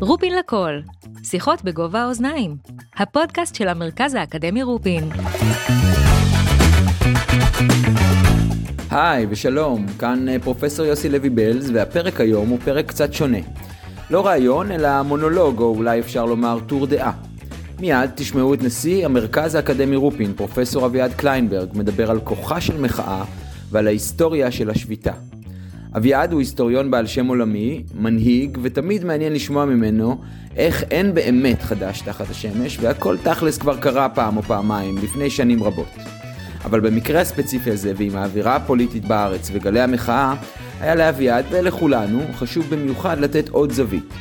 רופין לכל, שיחות בגובה האוזניים, הפודקאסט של המרכז האקדמי רופין. היי ושלום, כאן אה, פרופסור יוסי לוי בלז, והפרק היום הוא פרק קצת שונה. לא רעיון, אלא מונולוג, או אולי אפשר לומר טור דעה. מיד תשמעו את נשיא המרכז האקדמי רופין, פרופסור אביעד קליינברג, מדבר על כוחה של מחאה ועל ההיסטוריה של השביתה. אביעד הוא היסטוריון בעל שם עולמי, מנהיג, ותמיד מעניין לשמוע ממנו איך אין באמת חדש תחת השמש, והכל תכלס כבר קרה פעם או פעמיים, לפני שנים רבות. אבל במקרה הספציפי הזה, ועם האווירה הפוליטית בארץ וגלי המחאה, היה לאביעד ולכולנו חשוב במיוחד לתת עוד זווית.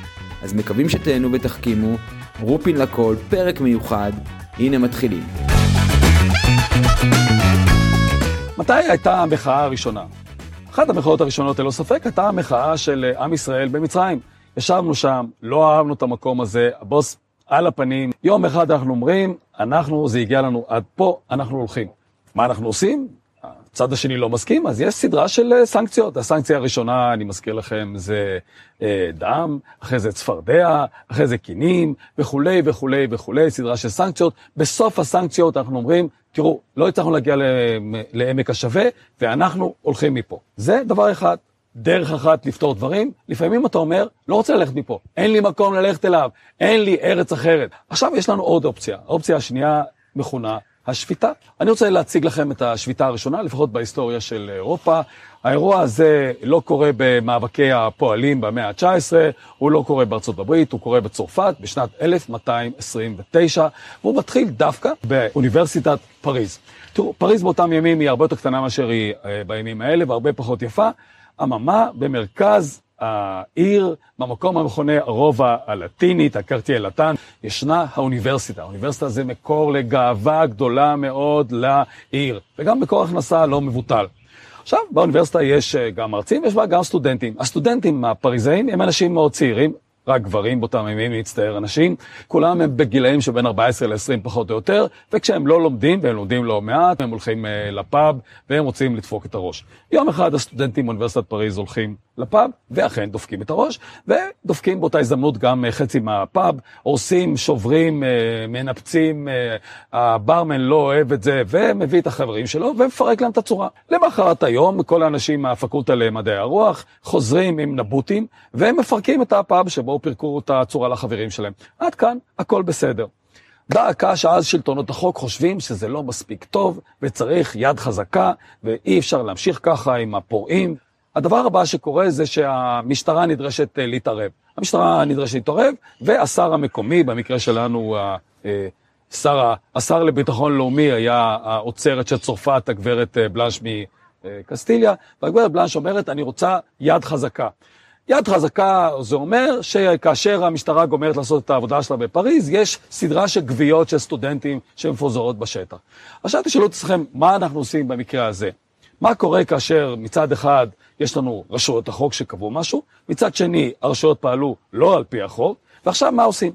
אז מקווים שתהנו ותחכימו, רופין לכל, פרק מיוחד, הנה מתחילים. מתי הייתה המחאה הראשונה? אחת המחאות הראשונות, ללא ספק, הייתה המחאה של עם ישראל במצרים. ישבנו שם, לא אהבנו את המקום הזה, הבוס על הפנים. יום אחד אנחנו אומרים, אנחנו, זה הגיע לנו עד פה, אנחנו הולכים. מה אנחנו עושים? הצד השני לא מסכים, אז יש סדרה של אה, סנקציות. הסנקציה הראשונה, אני מזכיר לכם, זה אה, דם, אחרי זה צפרדע, אחרי זה קינים, וכולי וכולי וכולי, סדרה של סנקציות. בסוף הסנקציות אנחנו אומרים, תראו, לא הצלחנו להגיע לעמק השווה, ואנחנו הולכים מפה. זה דבר אחד. דרך אחת לפתור דברים, לפעמים אתה אומר, לא רוצה ללכת מפה, אין לי מקום ללכת אליו, אין לי ארץ אחרת. עכשיו יש לנו עוד אופציה. האופציה השנייה מכונה השביתה. אני רוצה להציג לכם את השביתה הראשונה, לפחות בהיסטוריה של אירופה. האירוע הזה לא קורה במאבקי הפועלים במאה ה-19, הוא לא קורה בארצות הברית, הוא קורה בצרפת בשנת 1229, והוא מתחיל דווקא באוניברסיטת פריז. תראו, פריז באותם ימים היא הרבה יותר קטנה מאשר היא אה, בימים האלה, והרבה פחות יפה. אממה, במרכז העיר, במקום המכונה הרובע הלטינית, הקרטיה לטן, ישנה האוניברסיטה. האוניברסיטה זה מקור לגאווה גדולה מאוד לעיר, וגם מקור הכנסה לא מבוטל. עכשיו, באוניברסיטה יש אה, גם מרצים, יש בה גם סטודנטים. הסטודנטים הפריזאים הם אנשים מאוד צעירים, רק גברים באותם ימים, להצטער אנשים, כולם הם בגילאים שבין 14 ל-20 פחות או יותר, וכשהם לא לומדים, והם לומדים לא מעט, הם הולכים uh, לפאב, והם רוצים לדפוק את הראש. יום אחד הסטודנטים באוניברסיטת פריז הולכים לפאב, ואכן דופקים את הראש, ודופקים באותה הזדמנות גם uh, חצי מהפאב, הורסים, שוברים, uh, מנפצים, uh, הברמן לא אוהב את זה, ומביא את החברים שלו, ומפרק להם את הצורה. למחרת היום, כל האנשים מהפקולטה למדעי הרוח חוזרים עם נבוטים, והם מפרקים את הפאב שבו פירקו את הצורה לחברים שלהם. עד כאן, הכל בסדר. דא עקא שאז שלטונות החוק חושבים שזה לא מספיק טוב וצריך יד חזקה ואי אפשר להמשיך ככה עם הפורעים. הדבר הבא שקורה זה שהמשטרה נדרשת אה, להתערב. המשטרה נדרשת להתערב והשר המקומי, במקרה שלנו אה, שר, השר לביטחון לאומי היה האוצרת של צרפת, הגברת אה, בלאנש מקסטיליה, והגברת בלאנש אומרת, אני רוצה יד חזקה. יד חזקה זה אומר שכאשר המשטרה גומרת לעשות את העבודה שלה בפריז, יש סדרה של גוויות של סטודנטים שמפוזרות בשטח. עכשיו תשאלו את עצמכם, מה אנחנו עושים במקרה הזה? מה קורה כאשר מצד אחד יש לנו רשויות החוק שקבעו משהו, מצד שני הרשויות פעלו לא על פי החוק, ועכשיו מה עושים?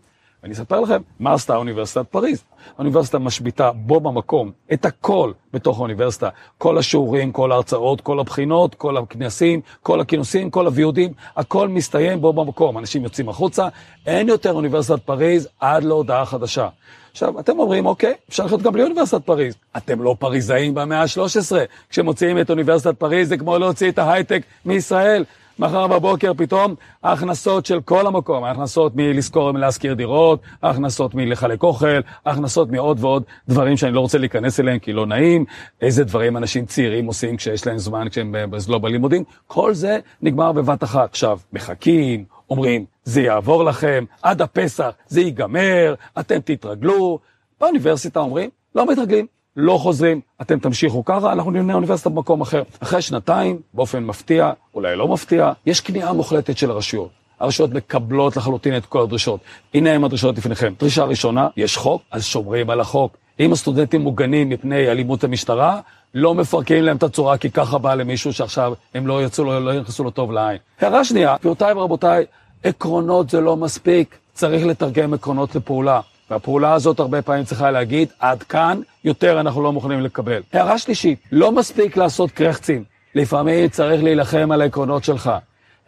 אני אספר לכם מה עשתה אוניברסיטת פריז. האוניברסיטה משביתה בו במקום את הכל בתוך האוניברסיטה. כל השיעורים, כל ההרצאות, כל הבחינות, כל הכנסים, כל הכינוסים, כל הוויודים, הכל מסתיים בו במקום. אנשים יוצאים החוצה, אין יותר אוניברסיטת פריז עד להודעה חדשה. עכשיו, אתם אומרים, אוקיי, אפשר לחיות גם בלי אוניברסיטת פריז. אתם לא פריזאים במאה ה-13. כשמוציאים את אוניברסיטת פריז זה כמו להוציא את ההייטק מישראל. מחר בבוקר פתאום ההכנסות של כל המקום, ההכנסות מלשכור ולהשכיר דירות, ההכנסות מלחלק אוכל, ההכנסות מעוד ועוד דברים שאני לא רוצה להיכנס אליהם כי לא נעים, איזה דברים אנשים צעירים עושים כשיש להם זמן, כשהם לא בלימודים, כל זה נגמר בבת אחת. עכשיו, מחכים, אומרים, זה יעבור לכם, עד הפסח זה ייגמר, אתם תתרגלו. באוניברסיטה אומרים, לא מתרגלים. לא חוזרים, אתם תמשיכו ככה, אנחנו נבנה אוניברסיטה במקום אחר. אחרי שנתיים, באופן מפתיע, אולי לא מפתיע, יש כניעה מוחלטת של הרשויות. הרשויות מקבלות לחלוטין את כל הדרישות. הנה הם הדרישות לפניכם. דרישה ראשונה, יש חוק, אז שומרים על החוק. אם הסטודנטים מוגנים מפני אלימות המשטרה, לא מפרקים להם את הצורה כי ככה בא למישהו שעכשיו הם לא יצאו, לא, לא יכנסו לו טוב לעין. הערה שנייה, גבירותיי ורבותיי, עקרונות זה לא מספיק, צריך לתרגם עקרונות לפעולה. והפעולה הזאת הרבה פעמים צריכה להגיד, עד כאן, יותר אנחנו לא מוכנים לקבל. הערה שלישית, לא מספיק לעשות קרחצים, לפעמים צריך להילחם על העקרונות שלך.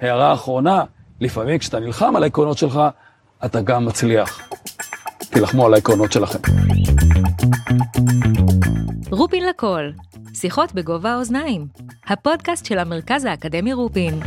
הערה אחרונה, לפעמים כשאתה נלחם על העקרונות שלך, אתה גם מצליח. תילחמו על העקרונות שלכם. רופין לכל, שיחות בגובה האוזניים, הפודקאסט של המרכז האקדמי רופין.